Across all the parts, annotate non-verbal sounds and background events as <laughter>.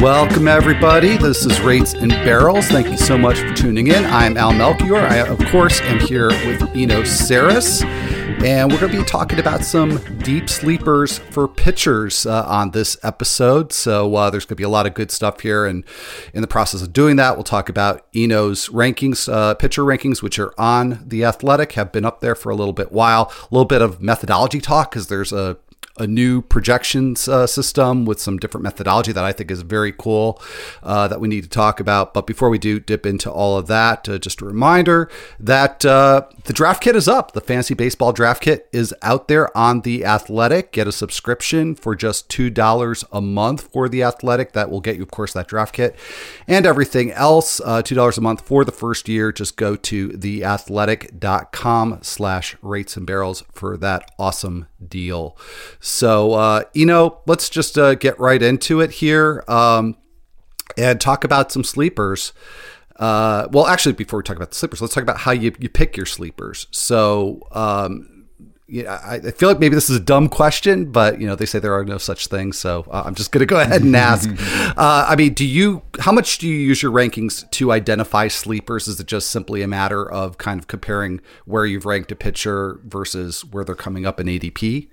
Welcome, everybody. This is Rates and Barrels. Thank you so much for tuning in. I'm Al Melchior. I, of course, am here with Eno Sarris, and we're going to be talking about some deep sleepers for pitchers uh, on this episode. So uh, there's going to be a lot of good stuff here, and in the process of doing that, we'll talk about Eno's rankings, uh, pitcher rankings, which are on the Athletic, have been up there for a little bit while. A little bit of methodology talk because there's a a new projections uh, system with some different methodology that I think is very cool uh, that we need to talk about. But before we do dip into all of that, uh, just a reminder that uh, the draft kit is up. The fantasy baseball draft kit is out there on the Athletic. Get a subscription for just two dollars a month for the Athletic. That will get you, of course, that draft kit and everything else. Uh, two dollars a month for the first year. Just go to theathletic.com/slash rates and barrels for that awesome deal. So, uh, you know, let's just uh, get right into it here um, and talk about some sleepers. Uh, well, actually, before we talk about the sleepers, let's talk about how you, you pick your sleepers. So, um, yeah, I, I feel like maybe this is a dumb question, but you know they say there are no such things, so uh, I'm just going to go ahead and ask. <laughs> uh, I mean, do you? How much do you use your rankings to identify sleepers? Is it just simply a matter of kind of comparing where you've ranked a pitcher versus where they're coming up in ADP?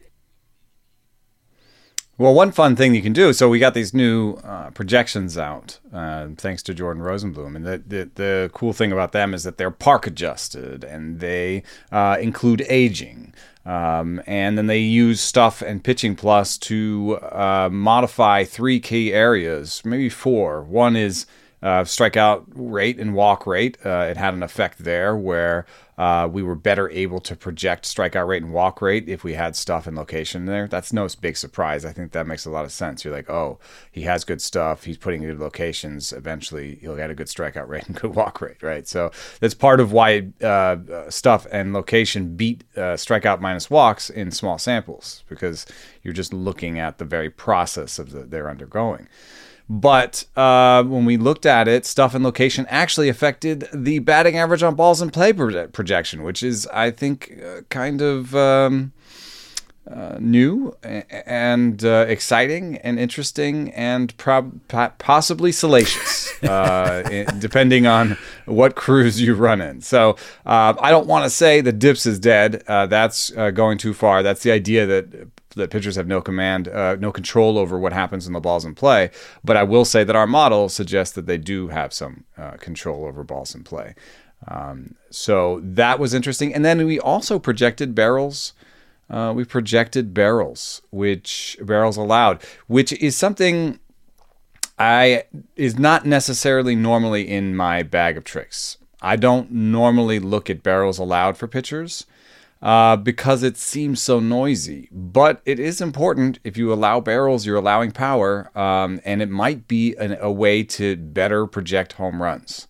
Well, one fun thing you can do. So we got these new uh, projections out, uh, thanks to Jordan Rosenblum, and the, the, the cool thing about them is that they're park adjusted and they uh, include aging, um, and then they use stuff and pitching plus to uh, modify three key areas, maybe four. One is uh, strikeout rate and walk rate. Uh, it had an effect there where uh, we were better able to project strikeout rate and walk rate if we had stuff and location there. That's no big surprise. I think that makes a lot of sense. You're like, oh, he has good stuff. He's putting good locations. Eventually, he'll get a good strikeout rate <laughs> and good walk rate, right? So that's part of why uh, stuff and location beat uh, strikeout minus walks in small samples because you're just looking at the very process of the, they're undergoing. But uh, when we looked at it, stuff and location actually affected the batting average on balls in play projection, which is, I think, uh, kind of um, uh, new and uh, exciting and interesting and prob- possibly salacious, uh, <laughs> depending on what crews you run in. So uh, I don't want to say the dips is dead. that's going too far. That's the idea that that pitchers have no command, uh, no control over what happens when the ball's in play. But I will say that our model suggests that they do have some uh, control over balls in play. Um, so that was interesting. And then we also projected barrels. Uh, we projected barrels, which barrels allowed, which is something I is not necessarily normally in my bag of tricks. I don't normally look at barrels allowed for pitchers uh, because it seems so noisy. But it is important. If you allow barrels, you're allowing power, um, and it might be an, a way to better project home runs.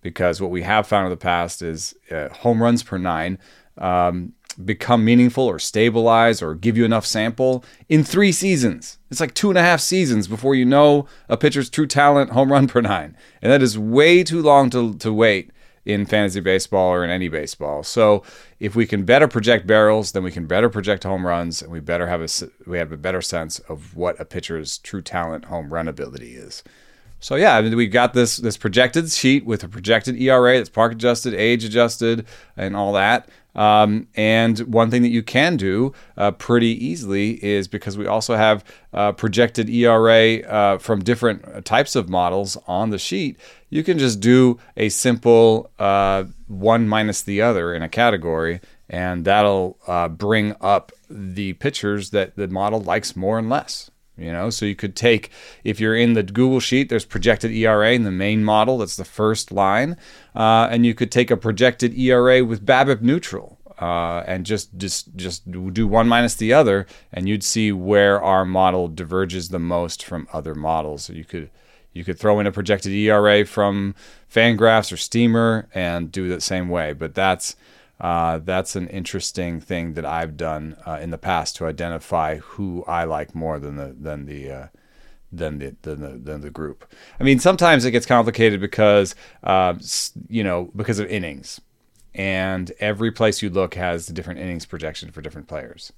Because what we have found in the past is uh, home runs per nine um, become meaningful or stabilize or give you enough sample in three seasons. It's like two and a half seasons before you know a pitcher's true talent home run per nine. And that is way too long to, to wait in fantasy baseball or in any baseball. So if we can better project barrels, then we can better project home runs, and we better have a we have a better sense of what a pitcher's true talent home run ability is. So yeah, I mean, we got this this projected sheet with a projected ERA that's park adjusted, age adjusted, and all that. Um, and one thing that you can do uh, pretty easily is because we also have uh, projected ERA uh, from different types of models on the sheet, you can just do a simple uh, one minus the other in a category, and that'll uh, bring up the pitchers that the model likes more and less. You know, so you could take if you're in the Google sheet, there's projected ERA in the main model. That's the first line, uh, and you could take a projected ERA with BABIP neutral, uh, and just just just do one minus the other, and you'd see where our model diverges the most from other models. So you could you could throw in a projected ERA from Fangraphs or Steamer and do it the same way. But that's uh, that's an interesting thing that I've done uh, in the past to identify who I like more than the than the uh, than the, than the than the group. I mean, sometimes it gets complicated because uh, you know because of innings, and every place you look has a different innings projection for different players.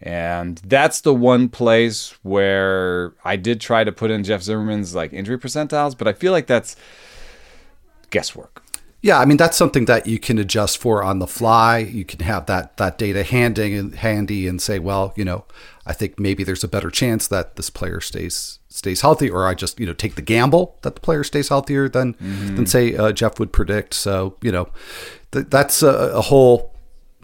And that's the one place where I did try to put in Jeff Zimmerman's like injury percentiles, but I feel like that's guesswork. Yeah, I mean that's something that you can adjust for on the fly. You can have that that data handy and handy and say, well, you know, I think maybe there's a better chance that this player stays stays healthy, or I just you know take the gamble that the player stays healthier than mm-hmm. than say uh, Jeff would predict. So you know, th- that's a, a whole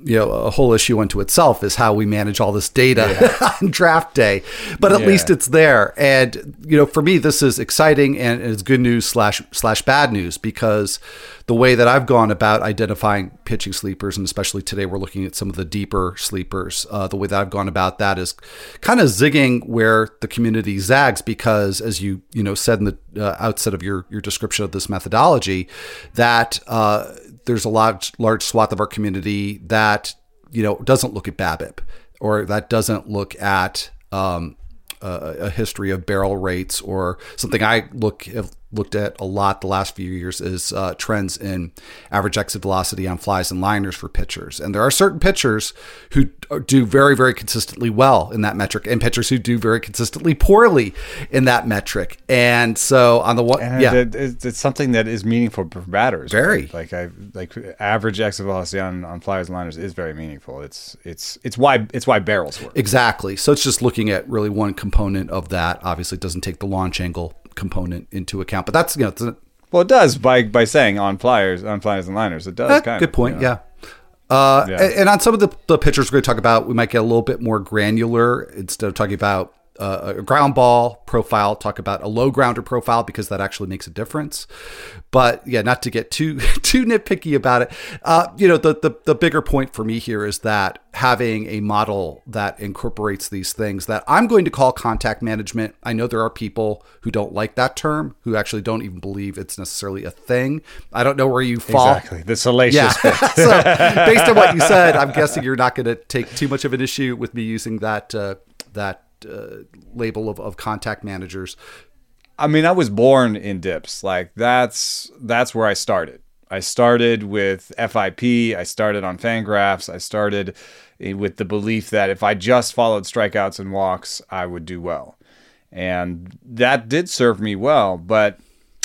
you know a whole issue unto itself is how we manage all this data yeah. <laughs> on draft day but at yeah. least it's there and you know for me this is exciting and it's good news slash slash bad news because the way that i've gone about identifying pitching sleepers and especially today we're looking at some of the deeper sleepers uh, the way that i've gone about that is kind of zigging where the community zags because as you you know said in the uh, outset of your your description of this methodology that uh, there's a large large swath of our community that you know doesn't look at BABIP or that doesn't look at um, a, a, history of barrel rates or something I look looked at a lot the last few years is uh, trends in average exit velocity on flies and liners for pitchers. And there are certain pitchers who do very, very consistently well in that metric, and pitchers who do very consistently poorly in that metric. And so on the one, and yeah, it, it's something that is meaningful for batters. Very right? like I like average exit velocity on on flies and liners is very meaningful. It's it's it's why it's why barrels work exactly. So it's just looking at really one component of that. Obviously, it doesn't take the launch angle component into account. But that's you know, well, it does by by saying on flyers, on flyers and liners. It does. Kind good of, point. You know. Yeah. Uh, yeah. And on some of the, the pitchers we're going to talk about, we might get a little bit more granular instead of talking about uh, a ground ball profile, talk about a low grounder profile because that actually makes a difference. But yeah, not to get too <laughs> too nitpicky about it. Uh, you know, the, the the bigger point for me here is that having a model that incorporates these things that I'm going to call contact management. I know there are people who don't like that term, who actually don't even believe it's necessarily a thing. I don't know where you fall. Exactly, the salacious. Yeah. <laughs> so based on what you said, I'm guessing you're not going to take too much of an issue with me using that uh, that uh, label of, of contact managers. I mean, I was born in dips. Like that's that's where I started. I started with FIP. I started on Fangraphs. I started with the belief that if I just followed strikeouts and walks, I would do well, and that did serve me well. But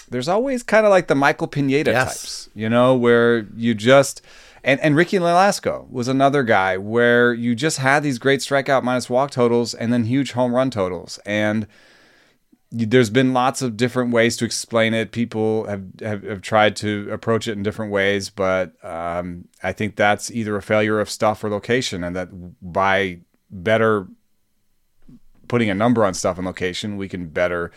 there's always kind of like the Michael Pineda yes. types, you know, where you just and and Ricky Nolasco was another guy where you just had these great strikeout minus walk totals and then huge home run totals. And there's been lots of different ways to explain it. People have, have, have tried to approach it in different ways, but um, I think that's either a failure of stuff or location, and that by better putting a number on stuff and location, we can better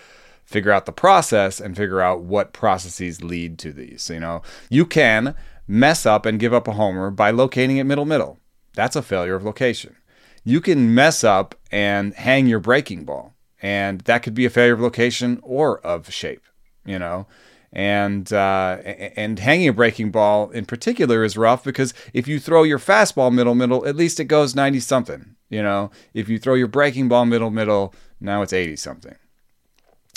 figure out the process and figure out what processes lead to these. You know, you can mess up and give up a homer by locating it middle middle. That's a failure of location. You can mess up and hang your breaking ball, and that could be a failure of location or of shape, you know. And uh, and hanging a breaking ball in particular is rough because if you throw your fastball middle middle, at least it goes ninety something. You know, if you throw your breaking ball middle middle, now it's eighty something.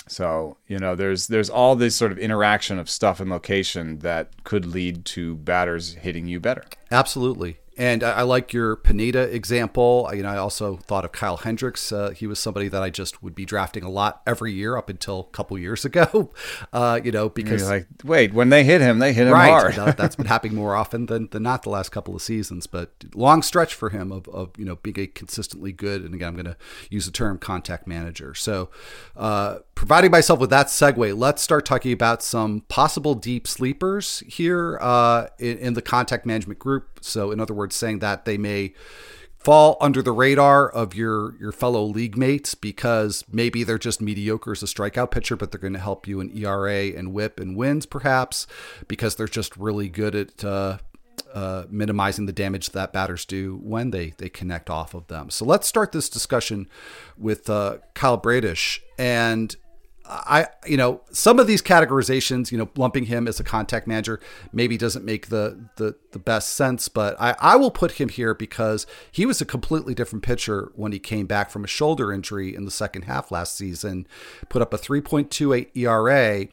So you know, there's there's all this sort of interaction of stuff and location that could lead to batters hitting you better. Absolutely. And I, I, like your Pineda example. You know, I also thought of Kyle Hendricks. Uh, he was somebody that I just would be drafting a lot every year up until a couple years ago. <laughs> Uh, you know, because You're like, wait, when they hit him, they hit him right, hard. that, has been happening more often than, than not the last couple of seasons. But long stretch for him of, of you know being a consistently good. And again, I'm going to use the term contact manager. So, uh, providing myself with that segue, let's start talking about some possible deep sleepers here uh, in, in the contact management group. So, in other words, saying that they may fall under the radar of your your fellow league mates because maybe they're just mediocre as a strikeout pitcher, but they're going to help you in ERA and WHIP and wins, perhaps because they're just really good at uh, uh, minimizing the damage that batters do when they they connect off of them. So let's start this discussion with uh, Kyle Bradish and I, you know, some of these categorizations, you know, lumping him as a contact manager maybe doesn't make the the, the best sense, but I, I will put him here because he was a completely different pitcher when he came back from a shoulder injury in the second half last season, put up a 3.28 ERA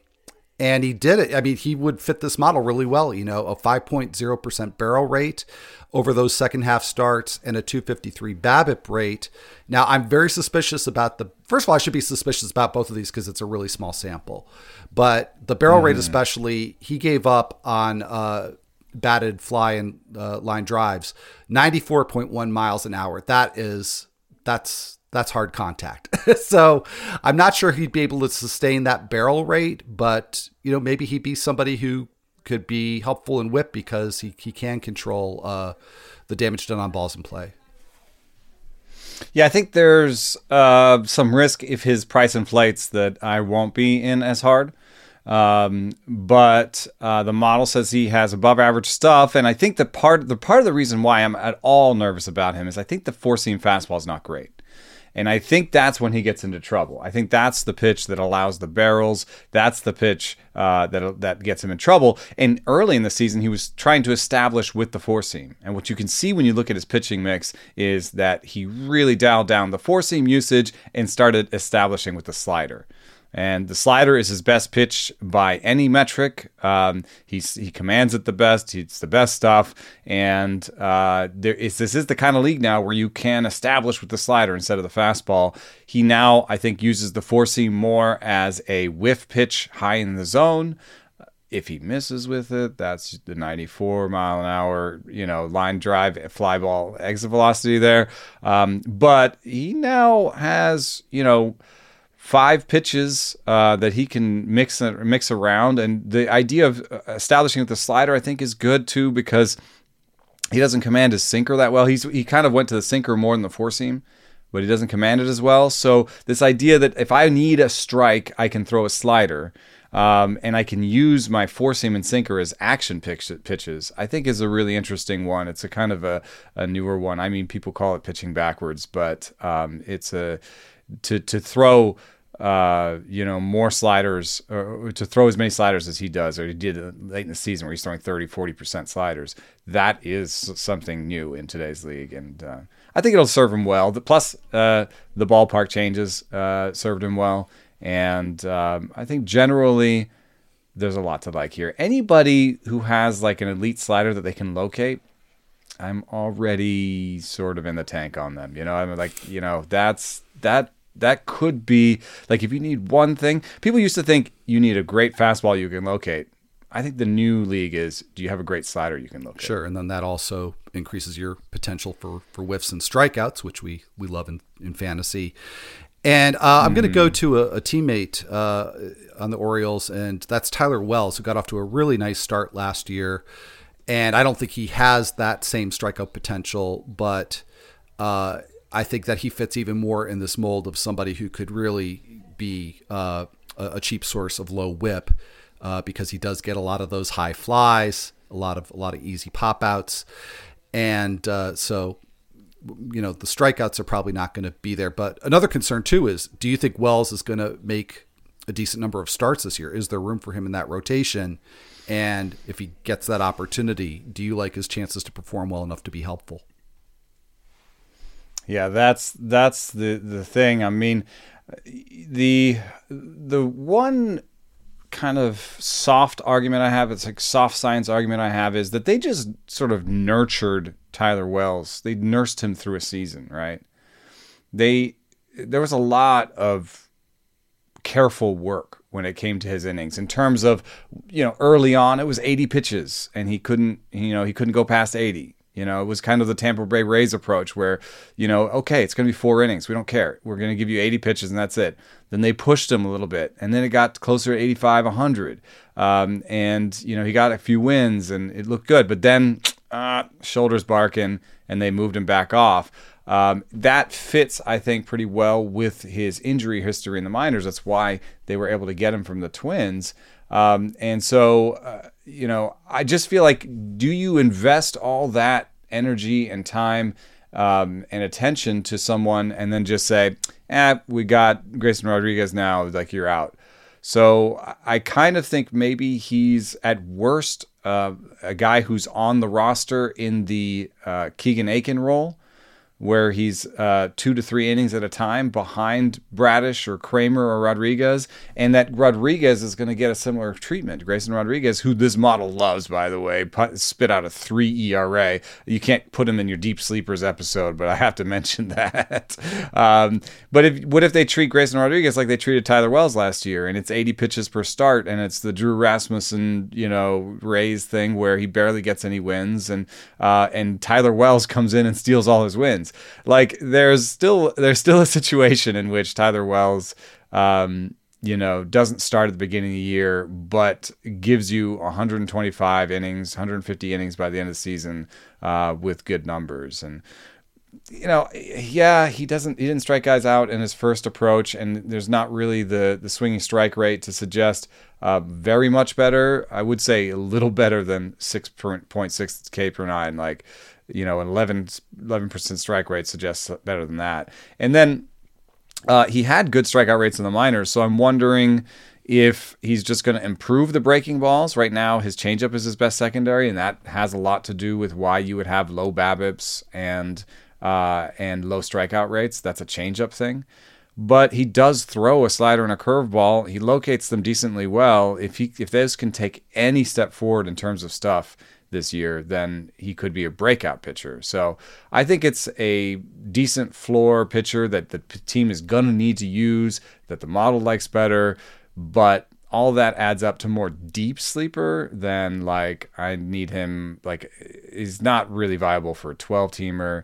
and he did it. I mean, he would fit this model really well. You know, a 5.0% barrel rate over those second half starts and a 253 BABIP rate. Now, I'm very suspicious about the. First of all, I should be suspicious about both of these because it's a really small sample. But the barrel mm. rate, especially, he gave up on uh, batted fly and uh, line drives 94.1 miles an hour. That is that's that's hard contact. <laughs> so I'm not sure he'd be able to sustain that barrel rate, but you know maybe he'd be somebody who could be helpful in whip because he, he can control uh, the damage done on balls in play. Yeah, I think there's uh, some risk if his price inflates that I won't be in as hard. Um, but uh, the model says he has above average stuff, and I think the part the part of the reason why I'm at all nervous about him is I think the four seam fastball is not great. And I think that's when he gets into trouble. I think that's the pitch that allows the barrels. That's the pitch uh, that that gets him in trouble. And early in the season, he was trying to establish with the four seam. And what you can see when you look at his pitching mix is that he really dialed down the four seam usage and started establishing with the slider. And the slider is his best pitch by any metric. Um, he's, he commands it the best. It's the best stuff. And uh, there is, this is the kind of league now where you can establish with the slider instead of the fastball. He now, I think, uses the four seam more as a whiff pitch high in the zone. If he misses with it, that's the 94 mile an hour, you know, line drive, fly ball exit velocity there. Um, but he now has, you know, five pitches uh, that he can mix mix around, and the idea of uh, establishing with the slider, I think, is good too because he doesn't command his sinker that well. He's he kind of went to the sinker more than the four seam, but he doesn't command it as well. So this idea that if I need a strike, I can throw a slider. Um, and I can use my four seam and sinker as action pitch, pitches. I think is a really interesting one. It's a kind of a, a newer one. I mean, people call it pitching backwards, but um, it's a to to throw uh, you know, more sliders, or to throw as many sliders as he does, or he did late in the season where he's throwing 30, 40% sliders. That is something new in today's league. And uh, I think it'll serve him well. Plus, uh, the ballpark changes uh, served him well. And um, I think generally there's a lot to like here. Anybody who has like an elite slider that they can locate, I'm already sort of in the tank on them. You know, I'm like, you know, that's that that could be like if you need one thing. People used to think you need a great fastball you can locate. I think the new league is do you have a great slider you can locate? Sure, and then that also increases your potential for for whiffs and strikeouts, which we we love in, in fantasy. And uh, I'm going to go mm-hmm. to a, a teammate uh, on the Orioles, and that's Tyler Wells, who got off to a really nice start last year. And I don't think he has that same strikeout potential, but uh, I think that he fits even more in this mold of somebody who could really be uh, a cheap source of low whip uh, because he does get a lot of those high flies, a lot of a lot of easy pop outs, and uh, so you know the strikeouts are probably not going to be there. But another concern too is, do you think Wells is going to make a decent number of starts this year? Is there room for him in that rotation? And if he gets that opportunity, do you like his chances to perform well enough to be helpful? Yeah, that's that's the the thing. I mean, the the one kind of soft argument I have, it's like soft science argument I have is that they just sort of nurtured Tyler Wells. They nursed him through a season, right? They there was a lot of careful work when it came to his innings in terms of you know early on it was 80 pitches and he couldn't you know he couldn't go past 80 you know, it was kind of the Tampa Bay Rays approach where, you know, okay, it's going to be four innings. We don't care. We're going to give you 80 pitches and that's it. Then they pushed him a little bit. And then it got closer to 85, 100. Um, and, you know, he got a few wins and it looked good. But then <tsk> uh, shoulders barking, and they moved him back off. Um, that fits, I think, pretty well with his injury history in the minors. That's why they were able to get him from the Twins. Um, and so, uh, you know, I just feel like, do you invest all that energy and time um, and attention to someone and then just say, eh, we got Grayson Rodriguez now, like you're out? So I kind of think maybe he's at worst uh, a guy who's on the roster in the uh, Keegan Akin role where he's uh, two to three innings at a time behind Bradish or Kremer or Rodriguez, and that Rodriguez is going to get a similar treatment. Grayson Rodriguez, who this model loves, by the way, spit out a three ERA. You can't put him in your deep sleepers episode, but I have to <laughs> mention that. um, but if what if they treat Grayson Rodriguez like they treated Tyler Wells last year, and it's 80 pitches per start, and it's the Drew Rasmussen, you know, Rays thing where he barely gets any wins, and uh, and Tyler Wells comes in and steals all his wins. Like there's still there's still a situation in which Tyler Wells um, you know, doesn't start at the beginning of the year, but gives you 125 innings, 150 innings by the end of the season uh, with good numbers. And you know, yeah, he doesn't he didn't strike guys out in his first approach, and there's not really the the swinging strike rate to suggest uh, very much better. I would say a little better than 6.6 K per nine. Like you know, an 11 percent strike rate suggests better than that. And then uh, he had good strikeout rates in the minors, so I'm wondering if he's just going to improve the breaking balls. Right now, his changeup is his best secondary, and that has a lot to do with why you would have low BABIPs and uh, and low strikeout rates. That's a changeup thing. But he does throw a slider and a curveball. He locates them decently well. If he if those can take any step forward in terms of stuff, this year, then he could be a breakout pitcher. So I think it's a decent floor pitcher that the team is going to need to use, that the model likes better, but all that adds up to more deep sleeper than like I need him like he's not really viable for a 12 teamer.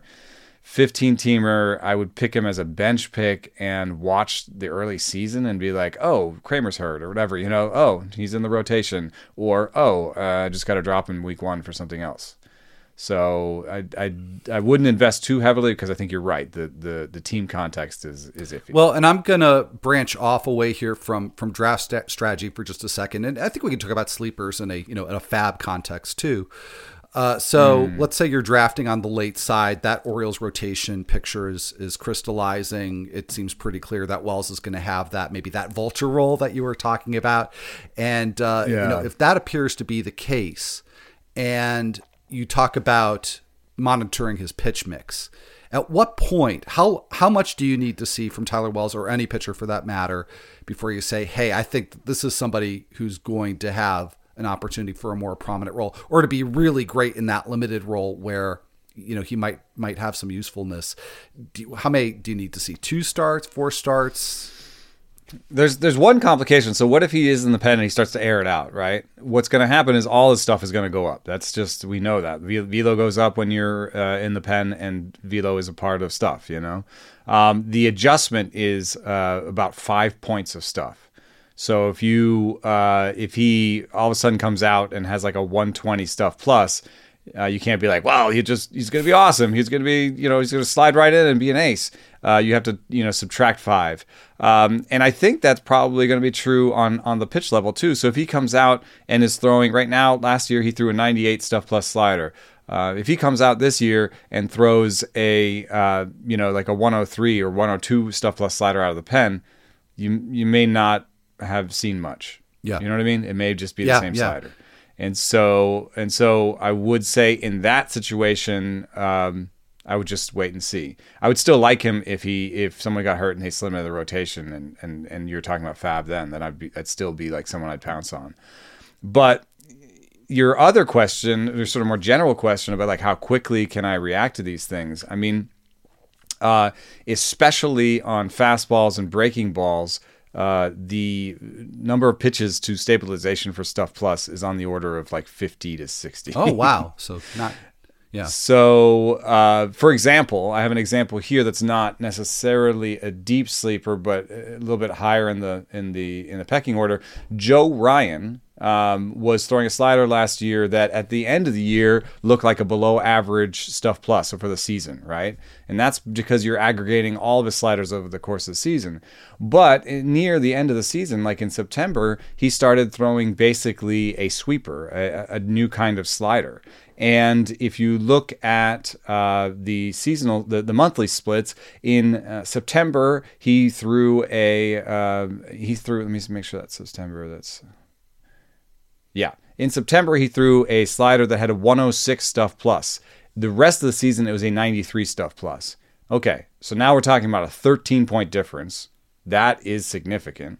15 teamer, I would pick him as a bench pick and watch the early season and be like, oh, Kremer's hurt or whatever, you know, oh, he's in the rotation, or oh, I uh, just got to drop him week one for something else. So I, I, I wouldn't invest too heavily because I think you're right. The, the the team context is is iffy. Well, and I'm gonna branch off away here from from draft st- strategy for just a second, and I think we can talk about sleepers in a you know in a FAAB context too. Uh, so mm. let's say you're drafting on the late side. That Orioles rotation picture is is crystallizing. It seems pretty clear that Wells is going to have that maybe that vulture role that you were talking about. And uh, yeah. you know, if that appears to be the case, and you talk about monitoring his pitch mix, at what point, how how much do you need to see from Tyler Wells or any pitcher for that matter before you say, "Hey, I think this is somebody who's going to have an opportunity for a more prominent role or to be really great in that limited role where you know he might might have some usefulness. You, how many do you need to see? Two starts, four starts? There's there's one complication. So what if he is in the pen and he starts to air it out, right? What's going to happen is all his stuff is going to go up. That's just we know that velo goes up when you're uh, in the pen, and velo is a part of stuff. You know, um, the adjustment is uh, about five points of stuff. So if you uh, if he all of a sudden comes out and has like a 120 stuff plus, uh, you can't be like, well, he just he's gonna be awesome. He's gonna be you know he's gonna slide right in and be an ace. Uh, you have to you know subtract five, um, and I think that's probably going to be true on on the pitch level too. So if he comes out and is throwing right now, last year he threw a 98 stuff plus slider. Uh, if he comes out this year and throws a uh, you know like a 103 or 102 stuff plus slider out of the pen, you you may not have seen much. Yeah. You know what I mean? It may just be the same yeah. slider. And so and so I would say in that situation, um, I would just wait and see. I would still like him if he if someone got hurt and they slid into the rotation and and and you're talking about FAAB then, then I'd be I'd still be like someone I'd pounce on. But your other question, there's sort of more general question about like how quickly can I react to these things? I mean, uh, especially on fastballs and breaking balls, uh, the number of pitches to stabilization for Stuff Plus is on the order of like 50 to 60. Oh, wow. <laughs> So not. Yeah. So, uh, for example, I have an example here that's not necessarily a deep sleeper, but a little bit higher in the in the in the pecking order. Joe Ryan um, was throwing a slider last year that at the end of the year looked like a below average stuff plus for the season, right? And that's because you're aggregating all of his sliders over the course of the season. But near the end of the season, like in September, he started throwing basically a sweeper, a, a new kind of slider. And if you look at uh, the seasonal, the, the monthly splits in uh, September, he threw a uh, he threw. Let me make sure that's September. That's yeah. In September, he threw a slider that had a 106 stuff plus. The rest of the season, it was a 93 stuff plus. Okay, so now we're talking about a 13 point difference. That is significant.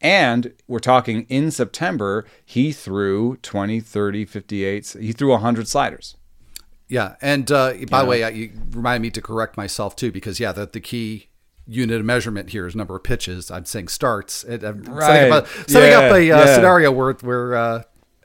And we're talking in September, he threw 20, 30, 58, he threw 100 sliders. Yeah. And uh, by the way, uh, you remind me to correct myself too, because yeah, the, the key unit of measurement here is number of pitches. I'm saying starts. It, I'm Right. setting up a, setting Yeah, up a uh, yeah. scenario where, where uh,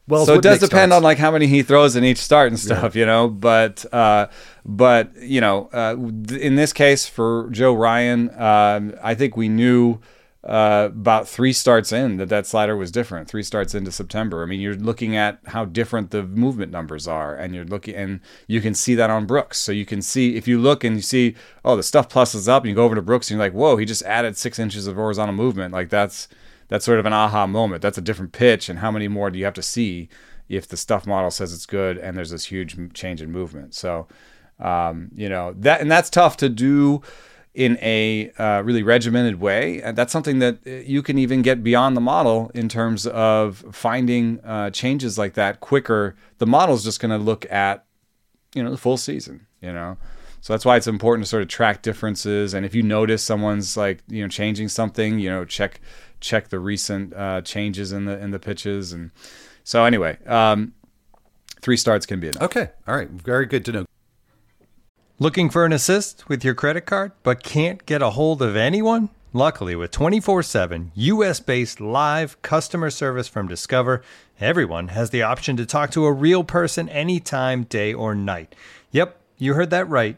Wells so it does depend starts. on like how many he throws in each start and stuff, you know. But uh, but you know, uh, in this case for Joe Ryan, um, I think we knew uh, about three starts in that that slider was different. Three starts into September. I mean, you're looking at how different the movement numbers are, and you're looking, and you can see that on Brooks. So you can see if you look and you see, oh, the stuff plus is up, and you go over to Brooks and you're like, whoa, he just added six inches of horizontal movement. Like that's that's sort of an aha moment. That's a different pitch, and how many more do you have to see if the stuff model says it's good and there's this huge change in movement? So, um, you know that, and that's tough to do in a uh, really regimented way. And that's something that uh, you can even get beyond the model in terms of finding uh, changes like that quicker. The model is just going to look at you know the full season you know so that's why it's important to sort of track differences and if you notice someone's like you know changing something you know check check the recent uh, changes in the in the pitches and so anyway um, three starts can be enough Okay. All right. Very good to know. Looking for an assist with your credit card but can't get a hold of anyone? Luckily, with 24 7 US based live customer service from Discover, everyone has the option to talk to a real person anytime, day or night. Yep, you heard that right.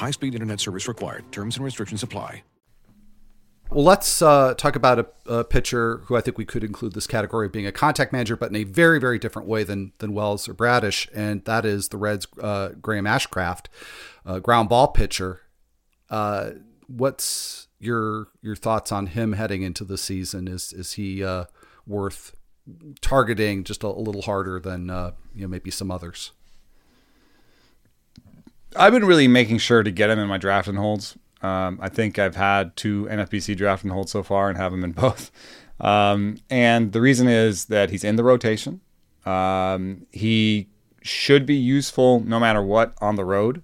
High speed internet service required. Terms and restrictions apply. Well, let's uh, talk about a, a pitcher who I think we could include this category of being a contact manager, but in a very, very different way than than Wells or Bradish, and that is the Reds' uh, Graham Ashcraft, uh, ground ball pitcher. Uh, what's your your thoughts on him heading into the season? Is is he uh, worth targeting just a, a little harder than uh, you know maybe some others? I've been really making sure to get him in my draft and holds. Um, I think I've had two NFBC draft and holds so far and have him in <laughs> both. Um, and the reason is that he's in the rotation. Um, he should be useful no matter what on the road.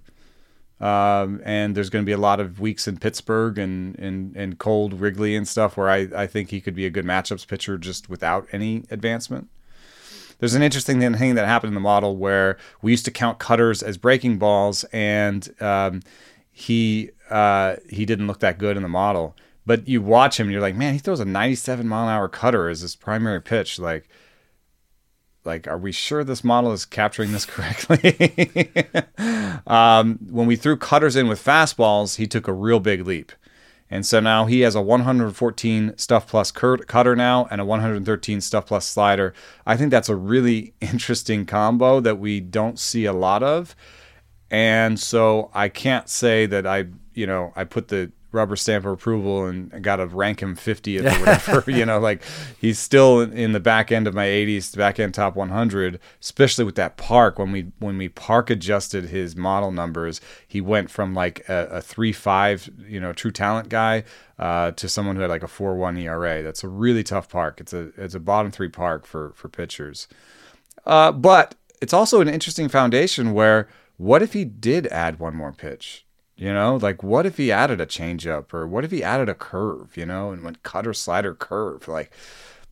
Um, and there's going to be a lot of weeks in Pittsburgh and, and, and cold Wrigley and stuff where I, I think he could be a good matchups pitcher just without any advancement. There's an interesting thing that happened in the model where we used to count cutters as breaking balls, and um, he uh, he didn't look that good in the model. But you watch him, and you're like, man, he throws a 97 mile an hour cutter as his primary pitch. Like, like, are we sure this model is capturing this <laughs> correctly? <laughs> um, when we threw cutters in with fastballs, he took a real big leap. And so now he has a 114 stuff plus cutter now and a 113 stuff plus slider. I think that's a really <laughs> interesting combo that we don't see a lot of. And so I can't say that I, you know, I put the rubber stamp of approval and got to rank him 50th or whatever. <laughs> you know, like he's still in the back end of my 80s, back end top 100, especially with that park. When we when we park adjusted his model numbers, he went from like a, a three five, you know, true talent guy uh, to someone who had like a four one ERA. That's a really tough park. It's a it's a bottom three park for for pitchers. Uh, but it's also an interesting foundation where what if he did add one more pitch? You know, like what if he added a changeup or what if he added a curve, you know, and went cutter, slider, curve? Like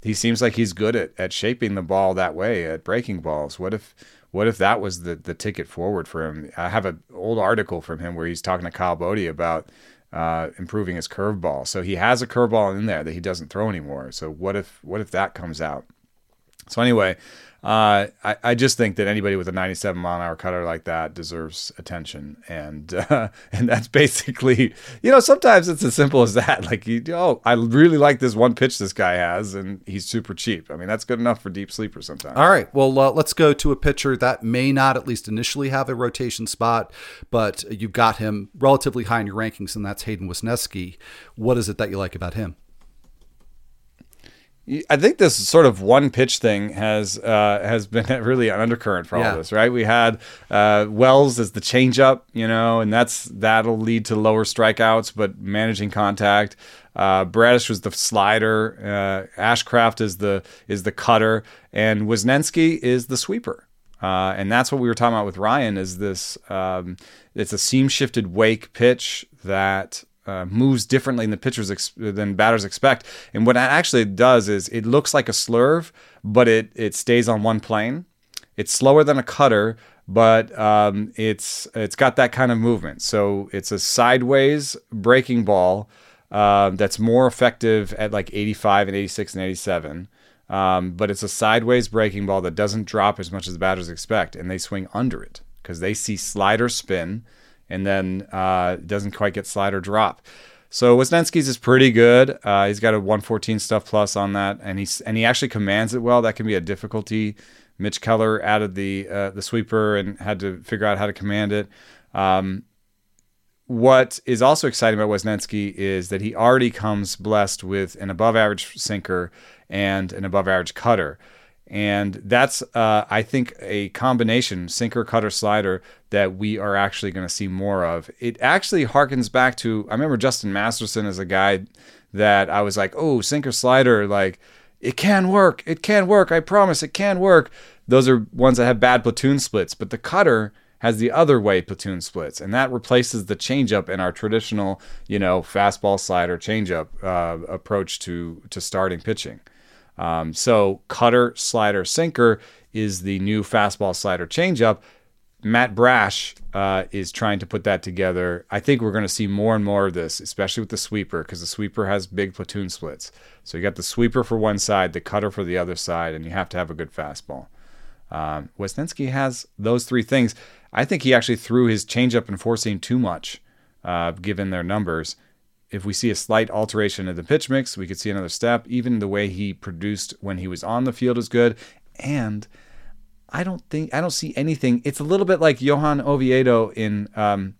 he seems like he's good at, at shaping the ball that way, at breaking balls. What if what if that was the, the ticket forward for him? I have an old article from him where he's talking to Kyle Boddy about uh, improving his curveball. So he has a curveball in there that he doesn't throw anymore. So what if what if that comes out? So anyway, uh, I, I just think that anybody with a 97 mile an hour cutter like that deserves attention, and <laughs> uh, and that's basically, you know, sometimes it's as simple as that. Like, you, oh, I really like this one pitch this guy has, and he's super cheap. I mean, that's good enough for deep sleepers sometimes. All right. Well, uh, let's go to a pitcher that may not, at least initially, have a rotation spot, but you've got him relatively high in your rankings, and that's Hayden Wesneski. What is it that you like about him? I think this sort of one pitch thing has uh, has been <laughs> really an undercurrent for all Yeah. this, right? We had uh, Wells as the changeup, you know, and that's that'll lead to lower strikeouts, but managing contact. Uh, Bradish was the slider. Uh, Ashcraft is the is the cutter, and Wesneski is the sweeper. Uh, and that's what we were talking about with Ryan. Is this? Um, it's a seam shifted wake pitch that uh, moves differently than the pitchers ex- than batters expect. And what it actually does is it looks like a slurve, but it it stays on one plane. It's slower than a cutter, but um, it's it's got that kind of movement. So it's a sideways breaking ball uh, that's more effective at like 85 and 86 and 87. Um, but it's a sideways breaking ball that doesn't drop as much as the batters expect, and they swing under it because they see slider spin, and then uh, doesn't quite get slide or drop. So Wesneski's is pretty good. Uh, he's got a 114 stuff plus on that, and he's and he actually commands it well. That can be a difficulty. Mitch Keller added the uh, the sweeper and had to figure out how to command it. Um, what is also exciting about Wesneski is that he already comes blessed with an above average sinker and an above average cutter. And that's, uh, I think, a combination sinker, cutter, slider that we are actually going to see more of. It actually harkens back to, I remember Justin Masterson as a guy that I was like, oh, sinker, slider, like, it can work. It can work. I promise it can work. Those are ones that have bad platoon splits, but the cutter has the other way platoon splits, and that replaces the changeup in our traditional, you know, fastball slider changeup uh, approach to to starting pitching. Um, so cutter, slider, sinker is the new fastball slider changeup. Matt Brash uh, is trying to put that together. I think we're going to see more and more of this, especially with the sweeper, because the sweeper has big platoon splits. So you got the sweeper for one side, the cutter for the other side, and you have to have a good fastball. Um, has those three things. I think he actually threw his changeup and four seam too much, uh, given their numbers. If we see a slight alteration in the pitch mix, we could see another step. Even the way he produced when he was on the field is good. And I don't think I don't see anything. It's a little bit like Johan Oviedo in um,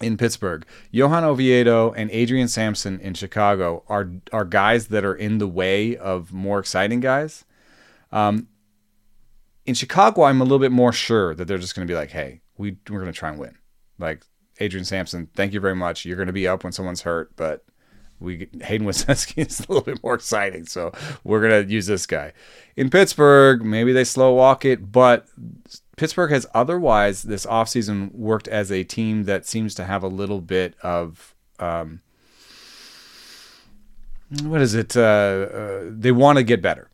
in Pittsburgh. Johan Oviedo and Adrian Sampson in Chicago are are guys that are in the way of more exciting guys. Um, in Chicago, I'm a little bit more sure that they're just going to be like, "Hey, we we're going to try and win." Like Adrian Sampson, thank you very much. You're going to be up when someone's hurt, but we Hayden Wesneski <laughs> is a little bit more exciting, so we're going to use this guy. In Pittsburgh, maybe they slow walk it, but Pittsburgh has otherwise this offseason worked as a team that seems to have a little bit of um, what is it? Uh, uh, they want to get better.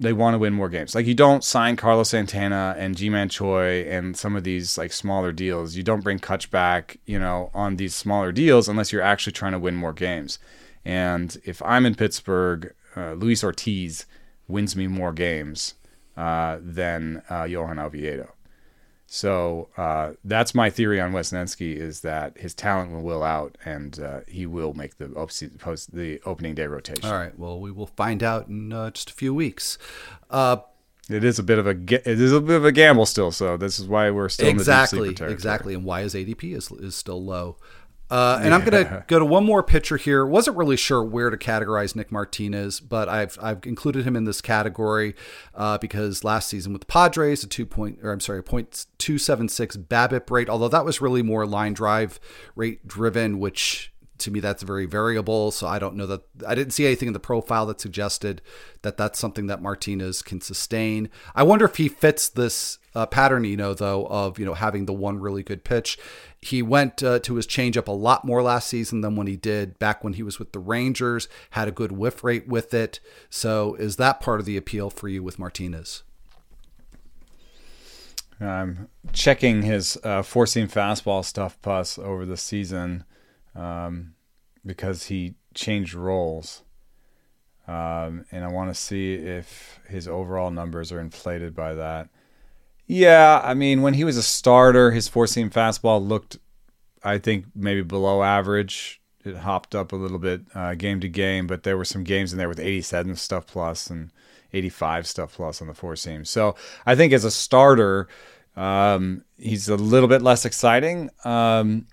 They want to win more games. Like you don't sign Carlos Santana and Ji-Man Choi and some of these like smaller deals. You don't bring Cutch back, you know, on these smaller deals unless you're actually trying to win more games. And if I'm in Pittsburgh, uh, Luis Ortiz wins me more games uh, than uh, Johan Oviedo. So uh, that's my theory on Wesneski is that his talent will will out and uh, he will make the op- post the opening day rotation. All right. Well, we will find out in uh, just a few weeks. Uh, It is a bit of a ga- it is a bit of a gamble still. So this is why we're still exactly, in the deep exactly, and why his ADP is is still low. Uh, and I'm going to go to one more pitcher here. Wasn't really sure where to categorize Nick Martinez, but I've I've included him in this category uh, because last season with the Padres, a two point or I'm sorry, a point two seven six BABIP rate. Although that was really more line drive rate driven, which to me that's very variable. So I don't know that I didn't see anything in the profile that suggested that that's something that Martinez can sustain. I wonder if he fits this uh, pattern, you know, though of you know having the one really good pitch. He went uh, to his changeup a lot more last season than when he did back when he was with the Rangers. Had a good whiff rate with it. So is that part of the appeal for you with Martinez? I'm checking his uh, four seam fastball stuff plus over the season um, because he changed roles. Um, and I want to see if his overall numbers are inflated by that. Yeah, I mean, when he was a starter, his four seam fastball looked, I think, maybe below average. It hopped up a little bit uh, game to game, but there were some games in there with 87 stuff plus and 85 stuff plus on the four seam. So I think as a starter, um, he's a little bit less exciting. Um,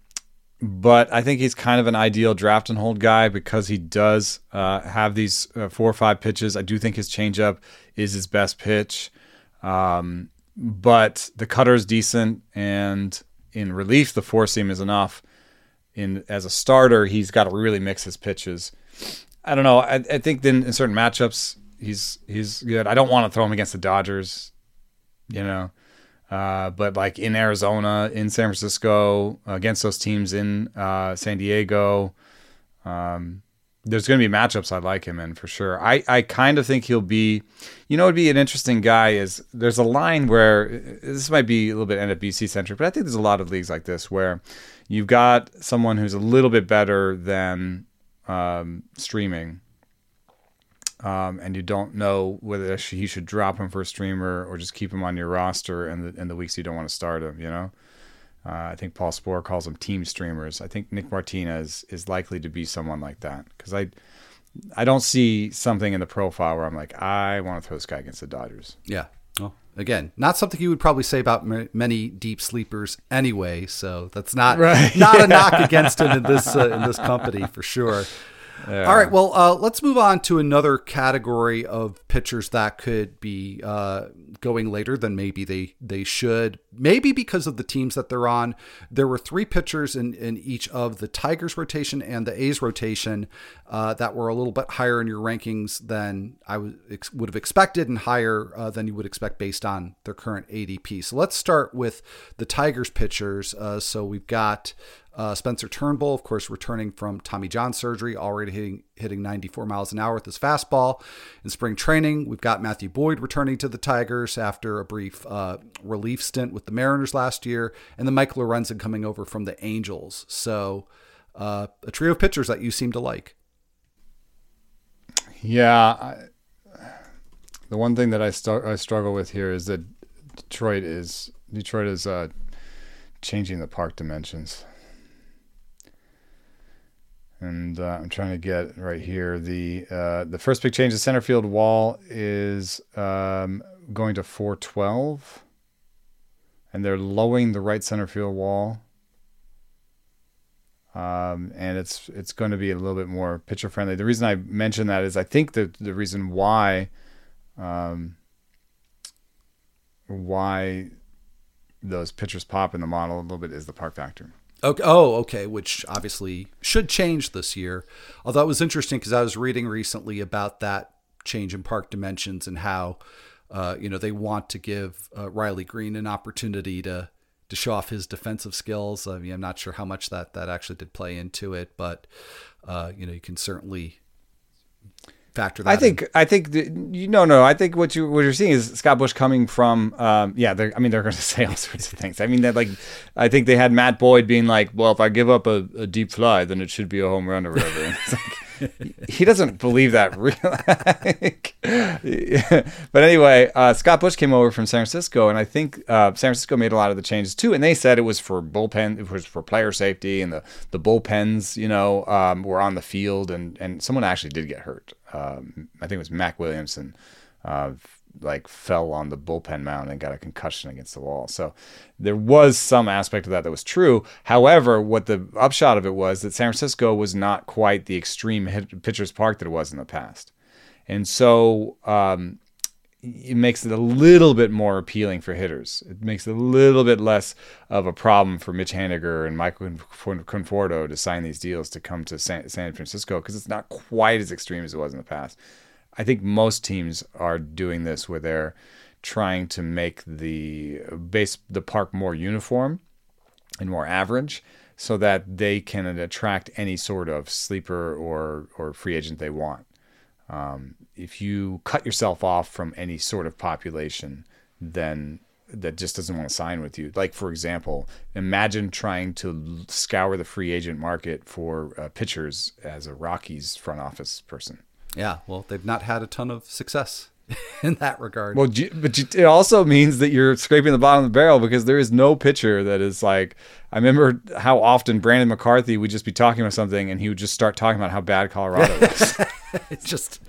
but I think he's kind of an ideal draft and hold guy because he does uh, have these uh, four or five pitches. I do think his changeup is his best pitch. Um, but the cutter is decent, and in relief, the four seam is enough. In as a starter, he's got to really mix his pitches. I don't know. I, I think then in certain matchups, he's he's good. I don't want to throw him against the Dodgers. You know, uh, but like in Arizona, in San Francisco, against those teams in uh, San Diego, um, there's going to be matchups I like him in for sure. I, I kind of think he'll be, you know, would be an interesting guy is there's a line where this might be a little bit NFBC centric, but I think there's a lot of leagues like this where you've got someone who's a little bit better than um, streaming um, and you don't know whether he should drop him for a streamer or just keep him on your roster in the in the weeks you don't want to start him. You know, uh, I think Paul Sporer calls them team streamers. I think Nick Martinez is likely to be someone like that because I I don't see something in the profile where I'm like I want to throw this guy against the Dodgers. Yeah. Well, again, not something you would probably say about m- many deep sleepers anyway. So that's not right. not a <laughs> knock against him in this uh, in this company for sure. Yeah. All right. Well, uh, let's move on to another category of pitchers that could be uh, going later than maybe they they should. Maybe because of the teams that they're on. There were three pitchers in, in each of the Tigers rotation and the A's rotation uh, that were a little bit higher in your rankings than I would would have expected, and higher uh, than you would expect based on their current ADP. So let's start with the Tigers pitchers. Uh, so we've got. Uh, Spencer Turnbull, of course, returning from Tommy John surgery, already hitting hitting 94 miles an hour with his fastball. In spring training, we've got Matthew Boyd returning to the Tigers after a brief uh, relief stint with the Mariners last year, and then Mike Lorenzen coming over from the Angels. So, uh, a trio of pitchers that you seem to like. Yeah, I, the one thing that I, st- I struggle with here is that Detroit is Detroit is uh, changing the park dimensions and uh, I'm trying to get right here. The uh, the first big change, the center field wall is um, going to 412, and they're lowering the right center field wall. Um, and it's it's going to be a little bit more pitcher friendly. The reason I mention that is I think the the reason why um, why those pitchers pop in the model a little bit is the park factor. Okay. Oh, okay. Which obviously should change this year. Although it was interesting because I was reading recently about that change in park dimensions and how, uh, you know, they want to give uh, Riley Greene an opportunity to to show off his defensive skills. I mean, I'm not sure how much that that actually did play into it, but uh, you know, you can certainly factor that. I think in. I think the, you no no I think what you what you're seeing is Scott Bush coming from um, yeah they're I mean they're going <laughs> to say all sorts of things I mean that like I think they had Matt Boyd being like well if I give up a, a deep fly then it should be a home run or whatever <laughs> he doesn't believe that <laughs> real but anyway uh, Scott Bush came over from San Francisco and I think uh, San Francisco made a lot of the changes too and they said it was for bullpen it was for player safety and the the bullpens you know um, were on the field and and someone actually did get hurt um, I think it was Mac Williamson, uh, like fell on the bullpen mound and got a concussion against the wall. So there was some aspect of that that was true. However, what the upshot of it was that San Francisco was not quite the extreme pitcher's park that it was in the past. And so, um, it makes it a little bit more appealing for hitters. It makes it a little bit less of a problem for Mitch Haniger and Michael Conforto to sign these deals to come to San, San Francisco because it's not quite as extreme as it was in the past. I think most teams are doing this where they're trying to make the base the park more uniform and more average so that they can attract any sort of sleeper or or free agent they want. Um, if you cut yourself off from any sort of population, then that just doesn't want to sign with you. Like for example, imagine trying to scour the free agent market for uh, pitchers as a Rockies front office person. Yeah, well, they've not had a ton of success <laughs> in that regard. Well, but it also means that you're scraping the bottom of the barrel because there is no pitcher that is like. I remember how often Brandon McCarthy would just be talking about something and he would just start talking about how bad Colorado <laughs> was. it's just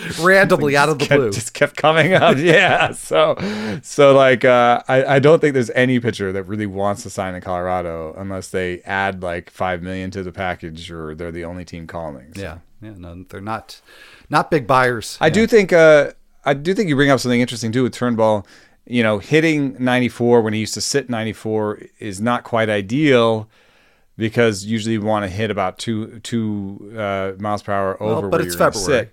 <laughs> randomly out of the kept, blue. Just kept coming up. <laughs> yeah. So, so like, uh, I, I don't think there's any pitcher that really wants to sign in Colorado unless they add like five million to the package or they're the only team calling. So. Yeah. Yeah. No, they're not, not big buyers. I yeah. do think, uh, I do think you bring up something interesting too with Turnbull. You know, hitting 94 when he used to sit 94 is not quite ideal because usually you want to hit about two two uh, miles per hour over. Well, but it's February.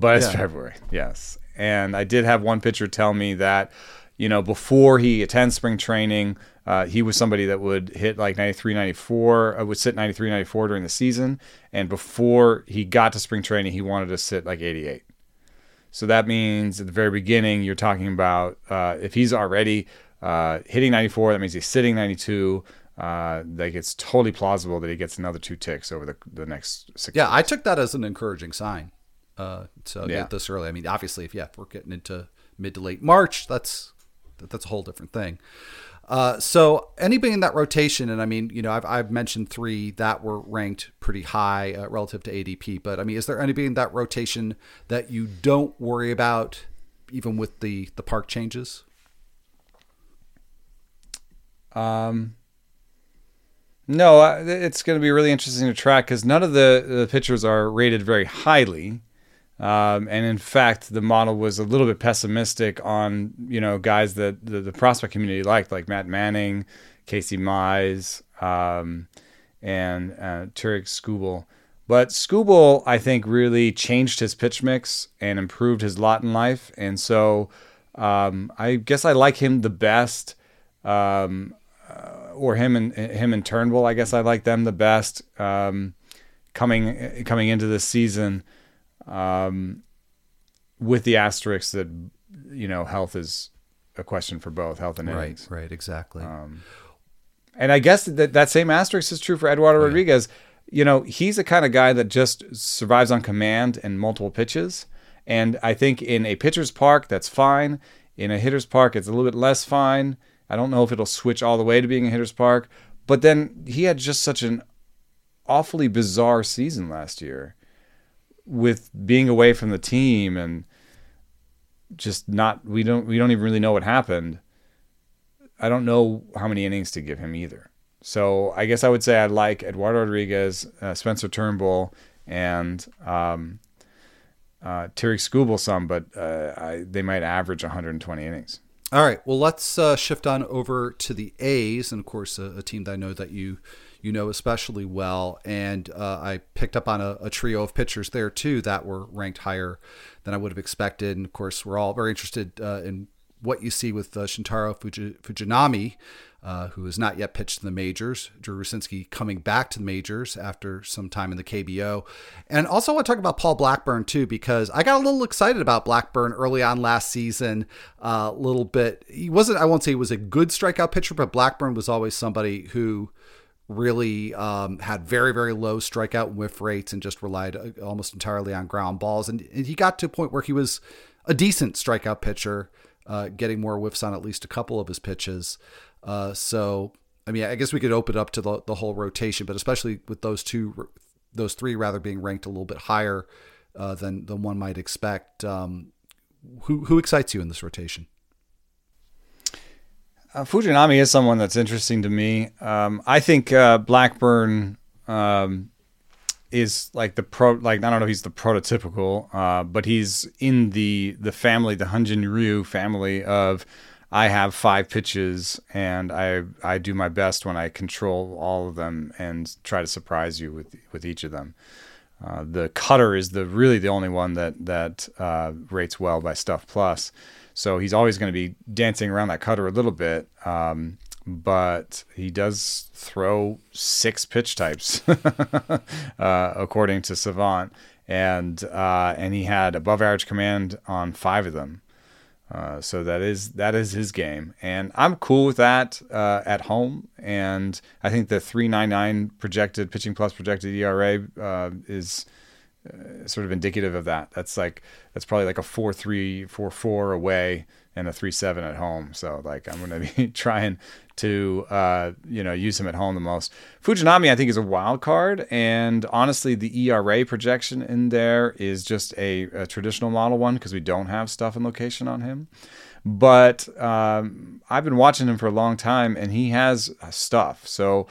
But it's yeah. February, yes. And I did have one pitcher tell me that, you know, before he attends spring training, uh, he was somebody that would hit like 93, 94, uh, would sit 93, 94 during the season. And before he got to spring training, he wanted to sit like 88. So that means at the very beginning, you're talking about uh, if he's already uh, hitting 94, that means he's sitting 92. Uh, like it's totally plausible that he gets another two ticks over the, the next six. Yeah, weeks. I took that as an encouraging sign. Uh, so yeah. get this early. I mean, obviously, if yeah, if we're getting into mid to late March, that's that's a whole different thing. Uh, so anybody in that rotation, and I mean, you know, I've, I've mentioned three that were ranked pretty high uh, relative to ADP, but I mean, is there anybody in that rotation that you don't worry about, even with the the park changes? Um, no, it's going to be really interesting to track because none of the, the pitchers are rated very highly. Um, and in fact, the model was a little bit pessimistic on you know guys that the, the prospect community liked, like Matt Manning, Casey Mize, um, and uh, Tarik Skubal. But Skubal, I think, really changed his pitch mix and improved his lot in life, and so um, I guess I like him the best, um, uh, or him and him and Turnbull. I guess I like them the best um, coming coming into this season um, with the asterisk that you know health is a question for both health and innings. Right, right, exactly. Um, and I guess that that same asterisk is true for Eduardo oh, Rodriguez. You know, he's the kind of guy that just survives on command and multiple pitches. And I think in a pitcher's park, that's fine. In a hitter's park, it's a little bit less fine. I don't know if it'll switch all the way to being a hitter's park. But then he had just such an awfully bizarre season last year with being away from the team and just not we don't we don't even really know what happened. I don't know how many innings to give him either. So I guess I would say I like Eduardo Rodriguez, uh, Spencer Turnbull, and um, uh, Tarik Skubal some, but uh, I, they might average 120 innings. All right. Well, let's uh, shift on over to the A's, and of course, a, a team that I know that you you know especially well. And uh, I picked up on a, a, trio of pitchers there too that were ranked higher than I would have expected. And of course, we're all very interested uh, in what you see with uh, Shintaro Fuji, Fujinami, uh, who has not yet pitched in the majors. Drew Rucinski coming back to the majors after some time in the KBO. And also, I want to talk about Paul Blackburn, too, because I got a little excited about Blackburn early on last season. A uh, little bit. He wasn't, I won't say he was a good strikeout pitcher, but Blackburn was always somebody who really um, had very, very low strikeout whiff rates and just relied uh, almost entirely on ground balls. And, and he got to a point where he was a decent strikeout pitcher, uh, getting more whiffs on at least a couple of his pitches. Uh, so, I mean, I guess we could open up to the, the whole rotation, but especially with those two, those three rather being ranked a little bit higher uh, than, than one might expect. Um, who, who excites you in this rotation? Uh, Fujinami is someone that's interesting to me. Um, I think uh, Blackburn um, is like the pro like I don't know if he's the prototypical, uh, but he's in the the family, the Hyunjin Ryu family of I have five pitches and I I do my best when I control all of them and try to surprise you with with each of them. Uh, the cutter is the really the only one that that uh, rates well by Stuff Plus, so he's always going to be dancing around that cutter a little bit. Um, but he does throw six pitch types, <laughs> uh, according to Savant, and uh, and he had above average command on five of them. Uh, so that is that is his game, and I'm cool with that uh, at home. And I think the 3.99 projected pitching plus projected ERA uh, is uh, sort of indicative of that. That's like that's probably like a four three four four away and a three seven at home. So like I'm going <laughs> to be trying to uh, you know use him at home the most. Fujinami I think is a wild card, and honestly the ERA projection in there is just a, a traditional model one because we don't have stuff and location on him. But um, I've been watching him for a long time, and he has stuff. So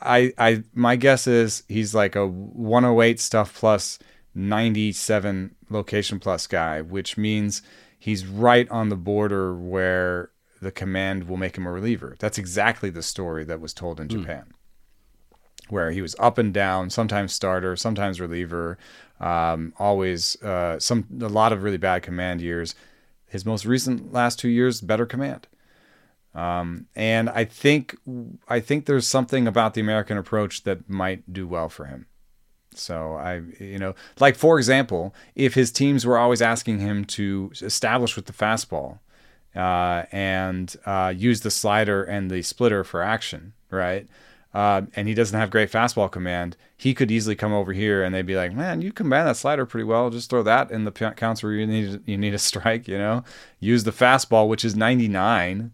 I I my guess is he's like a 108 stuff plus 97 location plus guy, which means he's right on the border where the command will make him a reliever. That's exactly the story that was told in Japan, mm. where he was up and down, sometimes starter, sometimes reliever, um, always uh, some a lot of really bad command years. His most recent last two years, better command. Um, and I think I think there's something about the American approach that might do well for him. So I, you know, like for example, if his teams were always asking him to establish with the fastball uh, and uh, use the slider and the splitter for action, right? Uh, and he doesn't have great fastball command, he could easily come over here and they'd be like, "Man, you command that slider pretty well. Just throw that in the counts where you need you need a <laughs> strike. You know, use the fastball, which is 99,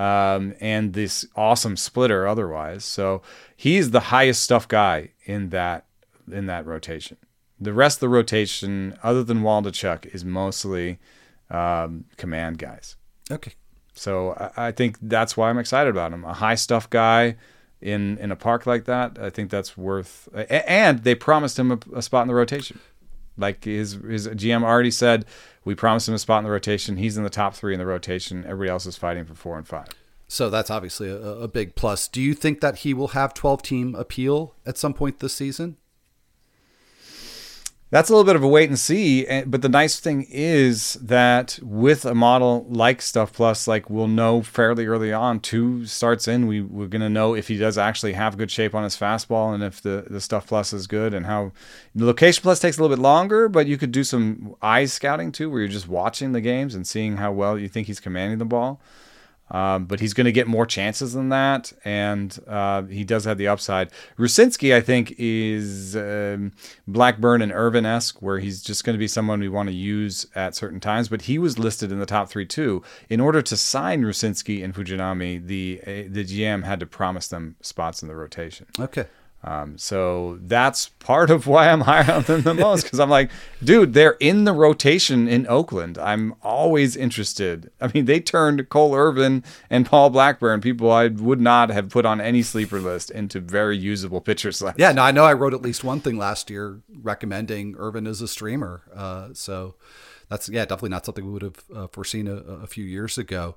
um, and this awesome splitter otherwise. So he's the highest stuff guy in that in that rotation. The rest of the rotation, other than Waldichuk, is mostly um, command guys. Okay. So I, I, think that's why I'm excited about him. A high stuff guy in in a park like that. I think that's worth. And they promised him a, a spot in the rotation. Like his his GM already said, we promised him a spot in the rotation. He's in the top three in the rotation. Everybody else is fighting for four and five. So that's obviously a, a big plus. Do you think that he will have 12 team appeal at some point this season? That's a little bit of a wait and see. Eh, but the nice thing is that with a model like Stuff Plus, like we'll know fairly early on, two starts in, we, we're going to know if he does actually have good shape on his fastball and if the, the Stuff Plus is good and how the Location Plus takes a little bit longer, but you could do some eye scouting too, where you're just watching the games and seeing how well you think he's commanding the ball. Um, but he's going to get more chances than that, and uh, he does have the upside. Rucinski, I think, is um, Blackburn and Irvin esque, where he's just going to be someone we want to use at certain times. But he was listed in the top three too. In order to sign Rucinski and Fujinami, the uh, the GM had to promise them spots in the rotation. Okay. Um, so that's part of why I'm <laughs> higher on them the most because I'm like, dude, they're in the rotation in Oakland. I'm always interested. I mean, they turned Cole Irvin and Paul Blackburn, people I would not have put on any sleeper list, into very usable pitchers. Last <laughs> yeah, no, I know I wrote at least one thing last year recommending Irvin as a streamer. Uh, so that's yeah, definitely not something we would have uh, foreseen a, a few years ago.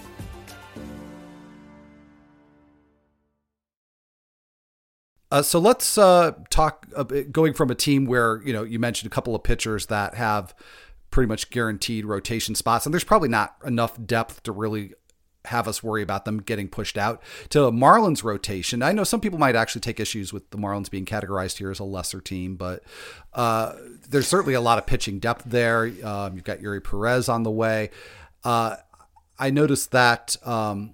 Uh, so let's uh, talk going from a team where you know you mentioned a couple of pitchers that have pretty much guaranteed rotation spots, and there's probably not enough depth to really have us worry about them getting pushed out to Marlins rotation. I know some people might actually take issues with the Marlins being categorized here as a lesser team, but uh, there's certainly a lot of pitching depth there. Um, you've got Eury Perez on the way. Uh, I noticed that um,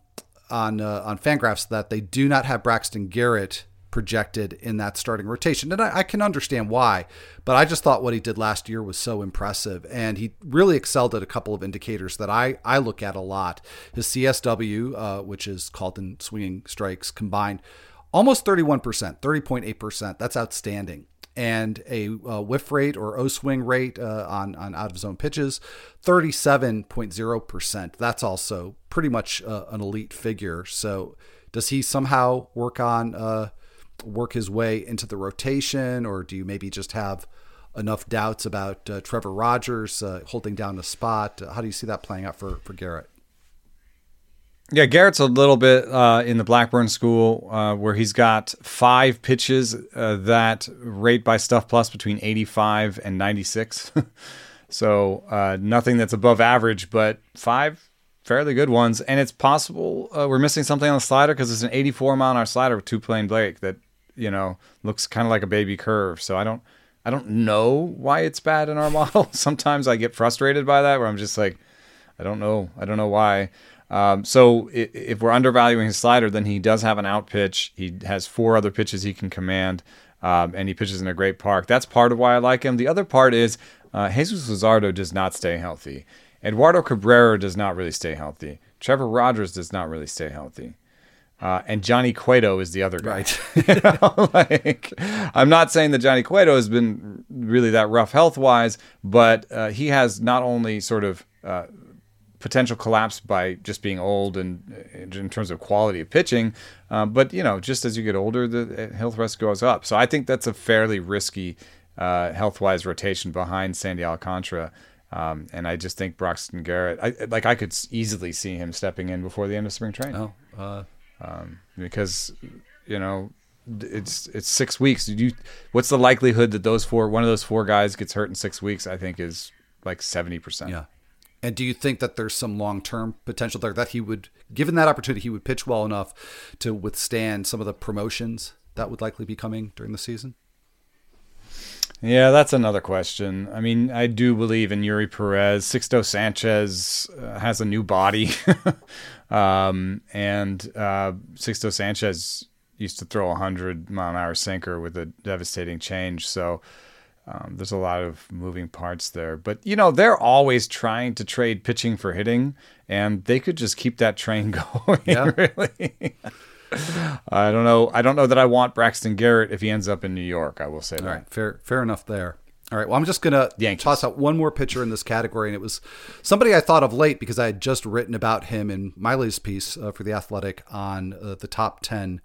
on uh, on Fangraphs that they do not have Braxton Garrett projected in that starting rotation. And I, I, can understand why, but I just thought what he did last year was so impressive. And he really excelled at a couple of indicators that I, I look at a lot. His CSW, uh, which is called in swinging strikes combined, almost 31%, 30.8%. That's outstanding. And a uh, whiff rate or O swing rate uh, on, on out of zone pitches, 37.0%. That's also pretty much uh, an elite figure. So, does he somehow work on uh, work his way into the rotation, or do you maybe just have enough doubts about uh, Trevor Rogers uh, holding down a spot? How do you see that playing out for for Garrett? Yeah, Garrett's a little bit uh, in the Blackburn school uh, where he's got five pitches uh, that rate by Stuff Plus between 85 and 96. <laughs> so uh, nothing that's above average, but five fairly good ones. And it's possible uh, we're missing something on the slider because it's an 84 mile an hour slider with two plane break that you know looks kind of like a baby curve. So I don't I don't know why it's bad in our <laughs> model. Sometimes I get frustrated by that where I'm just like I don't know I don't know why. Um, so if we're undervaluing his slider, then he does have an out pitch. He has four other pitches he can command, um, and he pitches in a great park. That's part of why I like him. The other part is uh, Jesus Luzardo does not stay healthy. Eduardo Cabrera does not really stay healthy. Trevor Rogers does not really stay healthy. Uh, and Johnny Cueto is the other guy. Right. <laughs> you know, <laughs> like, I'm not saying that Johnny Cueto has been really that rough health wise, but uh, he has not only sort of uh, potential collapse by just being old and uh, in terms of quality of pitching, uh, but you know, just as you get older, the uh, health risk goes up. So I think that's a fairly risky health wise rotation behind Sandy Alcantara. Um, and I just think Braxton Garrett, I, like I could easily see him stepping in before the end of spring training. Oh, um, because you know it's it's six weeks. Did you? What's the likelihood that those four, one of those four guys, gets hurt in six weeks? I think is like seventy percent. Yeah. And do you think that there's some long term potential there that he would, given that opportunity, he would pitch well enough to withstand some of the promotions that would likely be coming during the season? Yeah, that's another question. I mean, I do believe in Eury Perez. Sixto Sanchez uh, has a new body. <laughs> um, and uh, Sixto Sanchez used to throw a 100 mile an hour sinker with a devastating change. So um, there's a lot of moving parts there. But, you know, they're always trying to trade pitching for hitting, and they could just keep that train <laughs> going, yeah. really. <laughs> <laughs> I don't know. I don't know that I want Braxton Garrett if he ends up in New York. I will say All that. right, fair, fair enough there. All right. Well, I'm just gonna Yankees. toss out one more pitcher in this category, and it was somebody I thought of late because I had just written about him in Miley's piece uh, for the Athletic on uh, the top ten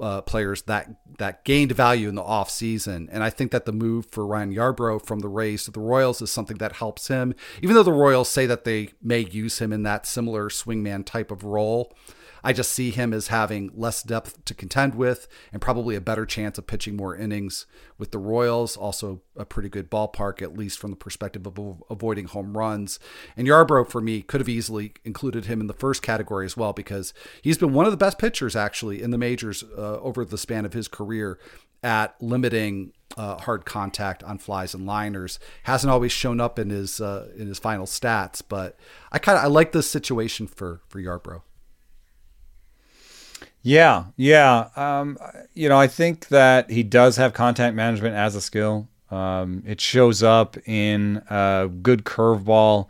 uh, players that that gained value in the off season. And I think that the move for Ryan Yarbrough from the Rays to the Royals is something that helps him, even though the Royals say that they may use him in that similar swingman type of role. I just see him as having less depth to contend with and probably a better chance of pitching more innings with the Royals. Also, a pretty good ballpark, at least from the perspective of avoiding home runs. And Yarbrough, for me, could have easily included him in the first category as well because he's been one of the best pitchers, actually, in the majors uh, over the span of his career at limiting uh, hard contact on flies and liners. Hasn't always shown up in his uh, in his final stats, but I kind of I like this situation for for Yarbrough. Yeah, yeah. Um, you know, I think that he does have contact management as a skill. Um, it shows up in uh, good curveball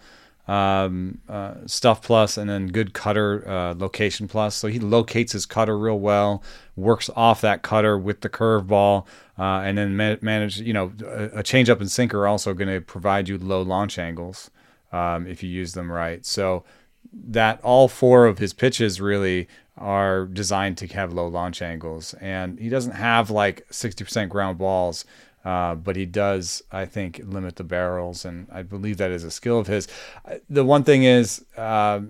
um, uh, stuff plus, and then good cutter uh, location plus. So he locates his cutter real well, works off that cutter with the curveball, uh, and then ma- manage. You know, a, changeup and sinker are also going to provide you low launch angles um, if you use them right. So that all four of his pitches really are designed to have low launch angles. And he doesn't have like 60% ground balls, uh, but he does, I think, limit the barrels. And I believe that is a skill of his. The one thing is, uh,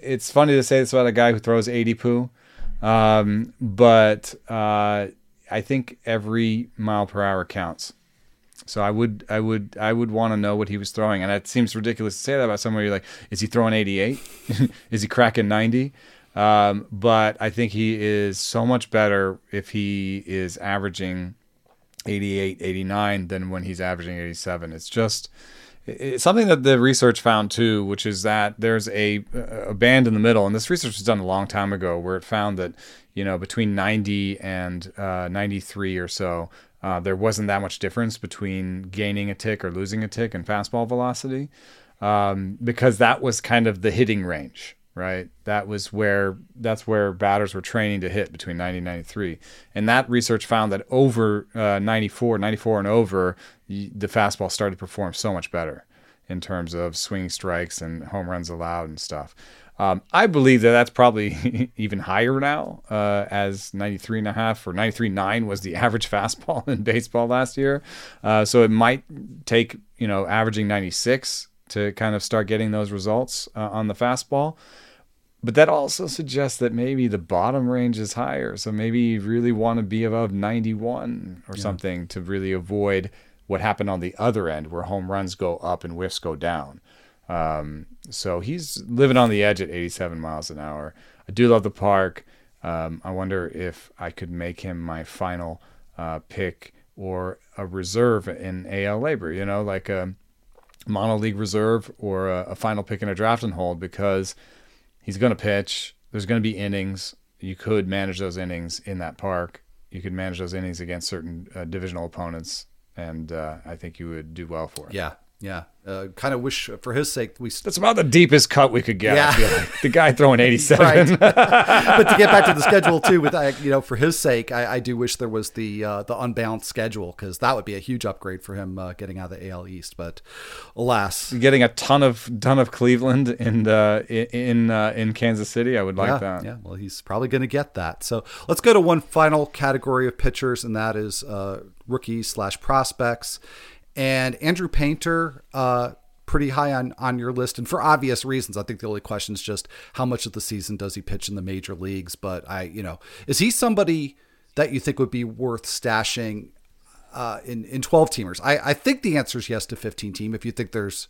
it's funny to say this about a guy who throws 80 poo, um, but uh, I think every mile per hour counts. So I would, I would, I would want to know what he was throwing, and it seems ridiculous to say that about somebody like, is he throwing 88? <laughs> is he cracking 90? Um, but I think he is so much better if he is averaging 88, 89 than when he's averaging 87. It's just it's something that the research found too, which is that there's a a band in the middle, and this research was done a long time ago, where it found that you know between 90 and uh, 93 or so, uh, there wasn't that much difference between gaining a tick or losing a tick in fastball velocity, um, because that was kind of the hitting range right? That was where that's where batters were training to hit between 90 and 93. And that research found that over uh, 94, 94 and over, the fastball started to perform so much better in terms of swinging strikes and home runs allowed and stuff. Um, I believe that that's probably <laughs> even higher now, uh, as 93 and a half or 93.9 was the <laughs> average fastball in baseball last year. Uh, so it might take, you know, averaging 96 to kind of start getting those results uh, on the fastball. But that also suggests that maybe the bottom range is higher. So maybe you really want to be above 91 or yeah. something to really avoid what happened on the other end where home runs go up and whiffs go down. Um, so he's living on the edge at 87 miles an hour. I do love the park. Um, I wonder if I could make him my final uh, pick or a reserve in AL LABR, you know, like a mono league reserve or a, a final pick in a draft and hold because – he's going to pitch. There's going to be innings. You could manage those innings in that park. You could manage those innings against certain uh, divisional opponents, and uh, I think you would do well for it. Yeah, yeah. Uh, kind of wish for his sake we. That's about the deepest cut we could get. Yeah. Like. the guy throwing <laughs> eighty-seven. <laughs> but to get back to the schedule too, with you know, for his sake, I, I do wish there was the uh, the unbalanced schedule because that would be a huge upgrade for him uh, getting out of the AL East. But alas, getting a ton of ton of Cleveland in uh, in uh, in Kansas City, I would like yeah, that. Yeah, well, he's probably going to get that. So let's go to one final category of pitchers, and that is uh, rookies slash prospects. And Andrew Painter, uh, pretty high on, on your list. And for obvious reasons, I think the only question is just how much of the season does he pitch in the major leagues? But I, you know, is he somebody that you think would be worth stashing uh, in, in 12 teamers? I, I think the answer is yes to 15 team. If you think there's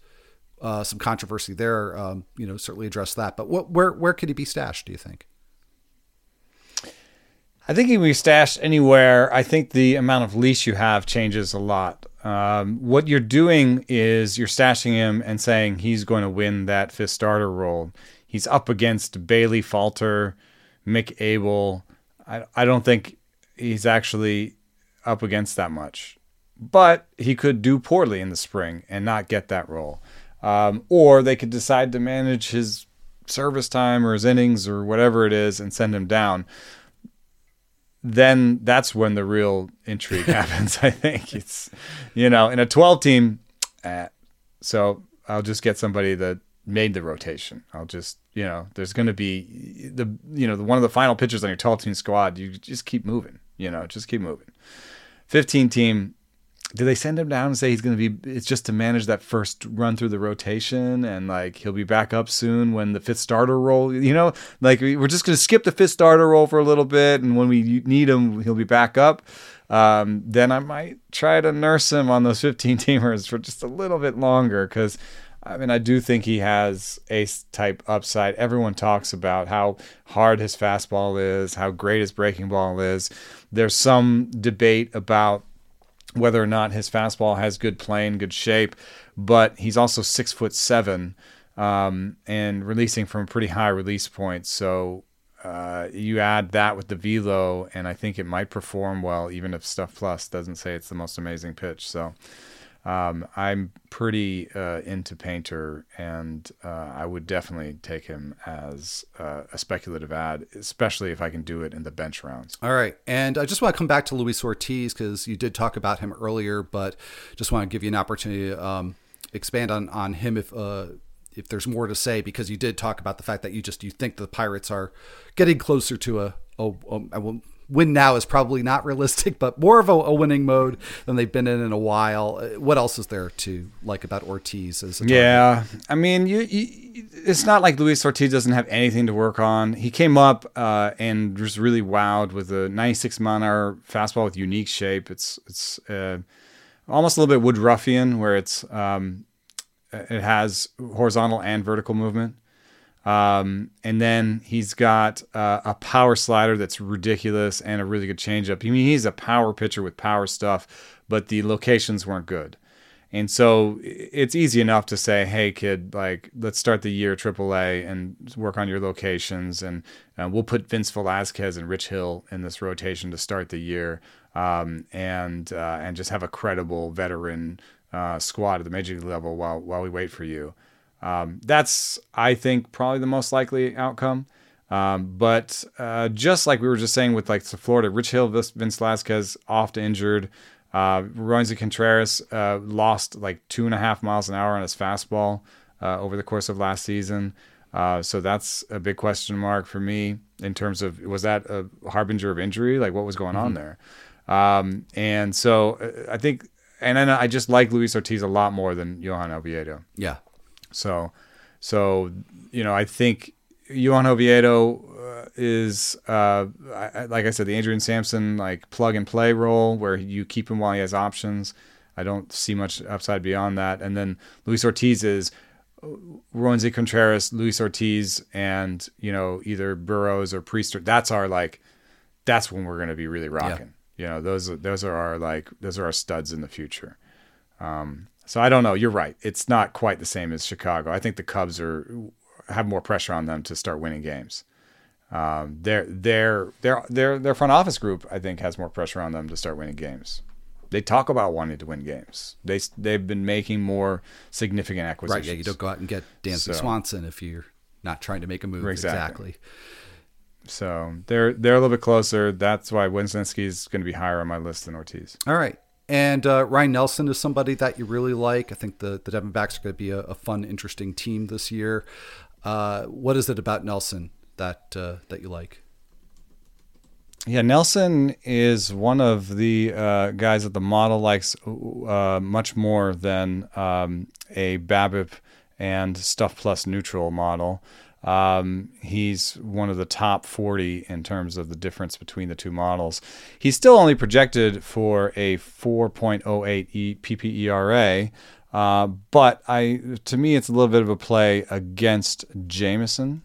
uh, some controversy there, um, you know, certainly address that. But what, where, where could he be stashed, do you think? I think he can be stashed anywhere. I think the amount of leash you have changes a lot. Um, what you're doing is you're stashing him and saying he's going to win that fifth starter role. He's up against Bailey Falter, Mick Abel. I, I don't think he's actually up against that much, but he could do poorly in the spring and not get that role. Um, or they could decide to manage his service time or his innings or whatever it is and send him down then that's when the real intrigue <laughs> happens. I think it's, you know, in a 12 team. Uh, so I'll just get somebody that made the rotation. I'll just, you know, there's going to be the, you know, the, one of the final pitchers on your 12 team squad. You just keep moving, you know, just keep moving. 15 team, did they send him down and say he's going to be it's just to manage that first run through the rotation and like he'll be back up soon when the fifth starter role you know like we're just going to skip the fifth starter role for a little bit and when we need him he'll be back up um, then i might try to nurse him on those 15 teamers for just a little bit longer because I mean, I do think he has ace type upside. Everyone talks about how hard his fastball is, how great his breaking ball is. There's some debate about whether or not his fastball has good plane, good shape, but he's also six foot seven um, and releasing from a pretty high release point. So uh, you add that with the velo, and I think it might perform well, even if Stuff Plus doesn't say it's the most amazing pitch. So um, I'm pretty uh, into Painter, and uh, I would definitely take him as uh, a speculative ad, especially if I can do it in the bench rounds. All right, and I just want to come back to Luis Ortiz because you did talk about him earlier, but just want to give you an opportunity to um, expand on on him if uh, if there's more to say because you did talk about the fact that you just you think the Pirates are getting closer to a, a, a win now is probably not realistic, but more of a, a, winning mode than they've been in in a while. Uh, what else is there to like about Ortiz? As yeah, I mean, you, you, it's not like Luis Ortiz doesn't have anything to work on. He came up uh, and was really wowed with a 96 mile hour fastball with unique shape. It's it's. Uh, almost a little bit Woodruffian, where it's um, it has horizontal and vertical movement. Um, and then he's got uh, a power slider that's ridiculous and a really good changeup. I mean, he's a power pitcher with power stuff, but the locations weren't good. And so it's easy enough to say, "Hey, kid, like let's start the year AAA and work on your locations, and uh, we'll put Vince Velasquez and Rich Hill in this rotation to start the year, um, and uh, and just have a credible veteran uh, squad at the major league level while while we wait for you." Um, that's, I think, probably the most likely outcome. Um, but uh, just like we were just saying with like the Florida, Rich Hill, Vince Velasquez off to injured. Uh, Roansy Contreras uh, lost like two and a half miles an hour on his fastball uh, over the course of last season. Uh, so that's a big question mark for me in terms of was that a harbinger of injury? Like what was going on there? Um, and so uh, I think, and then I just like Luis Ortiz a lot more than Johan Oviedo. Yeah. So, so you know, I think Johan Oviedo uh, is uh, I, like I said, the Adrian Sampson like plug and play role where you keep him while he has options. I don't see much upside beyond that. And then Luis Ortiz is Roansy Contreras, Luis Ortiz, and you know either Burrows or Priester. That's our like, that's when we're going to be really rocking. You know, those those are our like those are our studs in the future. Um, so I don't know. You're right. It's not quite the same as Chicago. I think the Cubs are have more pressure on them to start winning games. Um, their their their their their front office group, I think, has more pressure on them to start winning games. They talk about wanting to win games. They they've been making more significant Right. acquisitions. Yeah. You don't go out and get Dansby So- Swanson if you're not trying to make a move. Exactly. Exactly. So they're they're a little bit closer. That's why Wesneski is going to be higher on my list than Ortiz. All right. And uh, Ryan Nelson is somebody that you really like. I think the the Diamondbacks are going to be a, a fun, interesting team this year. Uh, what is it about Nelson that uh, that you like? Yeah, Nelson is one of the uh, guys that the model likes uh, much more than um, a BABIP and Stuff Plus neutral model. Um, he's one of the top 40 in terms of the difference between the two models. He's still only projected for a 4.08 e- PPERA, uh, but I to me it's a little bit of a play against Jameson.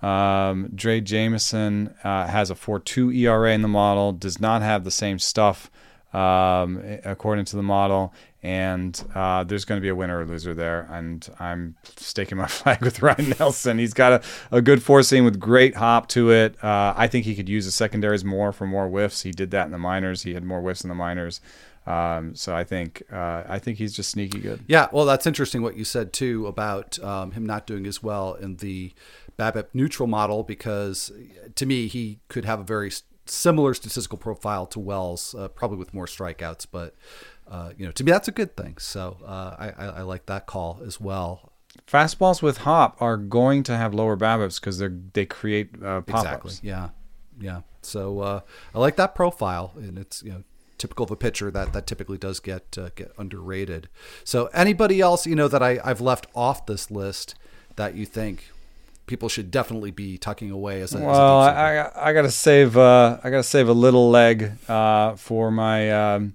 Um, Drey Jameson uh, has a 4.2 ERA in the model, does not have the same stuff um, according to the model, and uh, there's going to be a winner or loser there. And I'm staking my <laughs> flag with Ryan Nelson. He's got a, a good seam with great hop to it. Uh, I think he could use the secondaries more for more whiffs. He did that in the minors. He had more whiffs in the minors. Um, so I think uh, I think he's just sneaky good. Yeah, well, that's interesting what you said too about um, him not doing as well in the BABIP neutral model because to me he could have a very similar statistical profile to Wells, uh, probably with more strikeouts. But uh, you know, to me that's a good thing. So uh, I, I, I like that call as well. Fastballs with hop are going to have lower BABIPs because they they create uh, pop-ups. Exactly. Yeah. Yeah. So uh, I like that profile, and it's you know typical of a pitcher that that typically does get uh, get underrated. So anybody else you know that I I've left off this list that you think people should definitely be tucking away as a, Well, deep sleeper? I, I, I gotta save uh, I gotta save a little leg uh, for my um,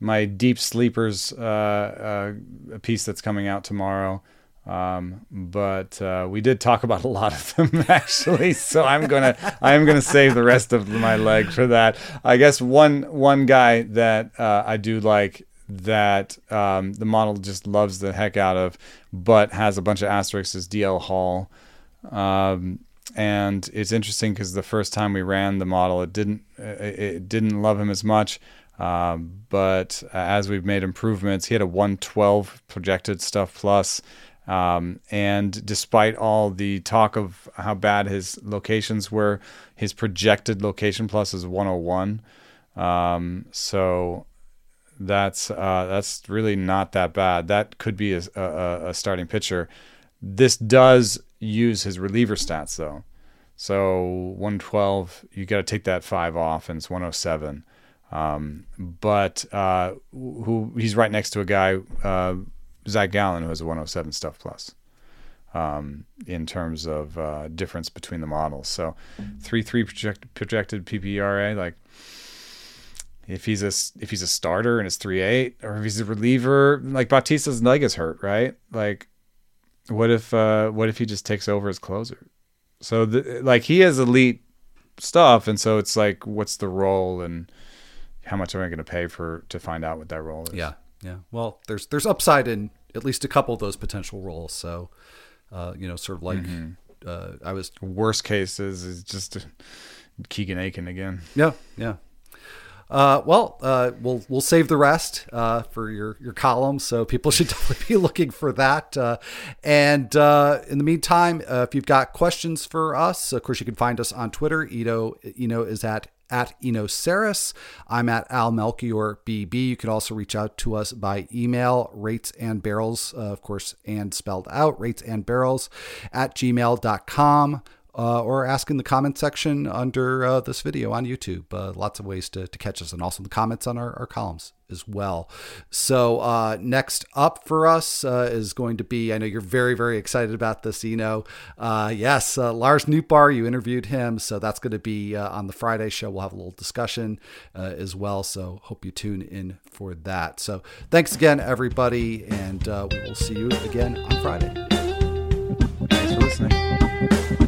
my deep sleepers uh, uh, piece that's coming out tomorrow. Um, but uh, we did talk about a lot of <laughs> them actually, so I'm gonna I'm gonna save the rest of my leg for that. I guess one one guy that uh, I do like that um, the model just loves the heck out of, but has a bunch of asterisks is DL Hall. Um, and it's interesting because the first time we ran the model, it didn't it didn't love him as much. Um, but as we've made improvements, he had a 112 projected stuff plus. Um, and despite all the talk of how bad his locations were, his projected location plus is 101. Um, so that's uh, that's really not that bad. That could be a, a, a starting pitcher. This does use his reliever stats though. So 112, you got to take that five off, and it's 107. Um, but uh, who he's right next to a guy, uh, Zach Gallen, who has a 107 stuff plus. Um, in terms of uh, difference between the models, so three three project, projected PPRA, like if he's a if he's a starter and it's three eight, or if he's a reliever, like Bautista's leg is hurt, right? Like, what if uh, what if he just takes over as closer? So the, like he has elite stuff, and so it's like, what's the role and how much am I going to pay for to find out what that role is? Yeah, yeah. Well, there's there's upside in at least a couple of those potential roles. So, uh, you know, sort of like uh, I was Worst cases is just Keegan Akin again. Yeah, yeah. Uh, well, uh, we'll we'll save the rest uh, for your your column, so people <laughs> should definitely be looking for that. Uh, and uh, in the meantime, uh, if you've got questions for us, of course you can find us on Twitter. Eno Eno is at at Eno Sarris. I'm at Al Melchior BB. You can also reach out to us by email, rates and barrels, uh, of course, and spelled out, rates and barrels at gmail.com. Uh, or ask in the comment section under uh, this video on YouTube. Uh, lots of ways to, to catch us, and also the comments on our, our columns as well. So, uh, next up for us uh, is going to be I know you're very, very excited about this, Eno. Uh, yes, Lars Nootbaar, you interviewed him. So, that's going to be on the Friday show. We'll have a little discussion as well. So, hope you tune in for that. So, thanks again, everybody, and we will see you again on Friday. Thanks for listening.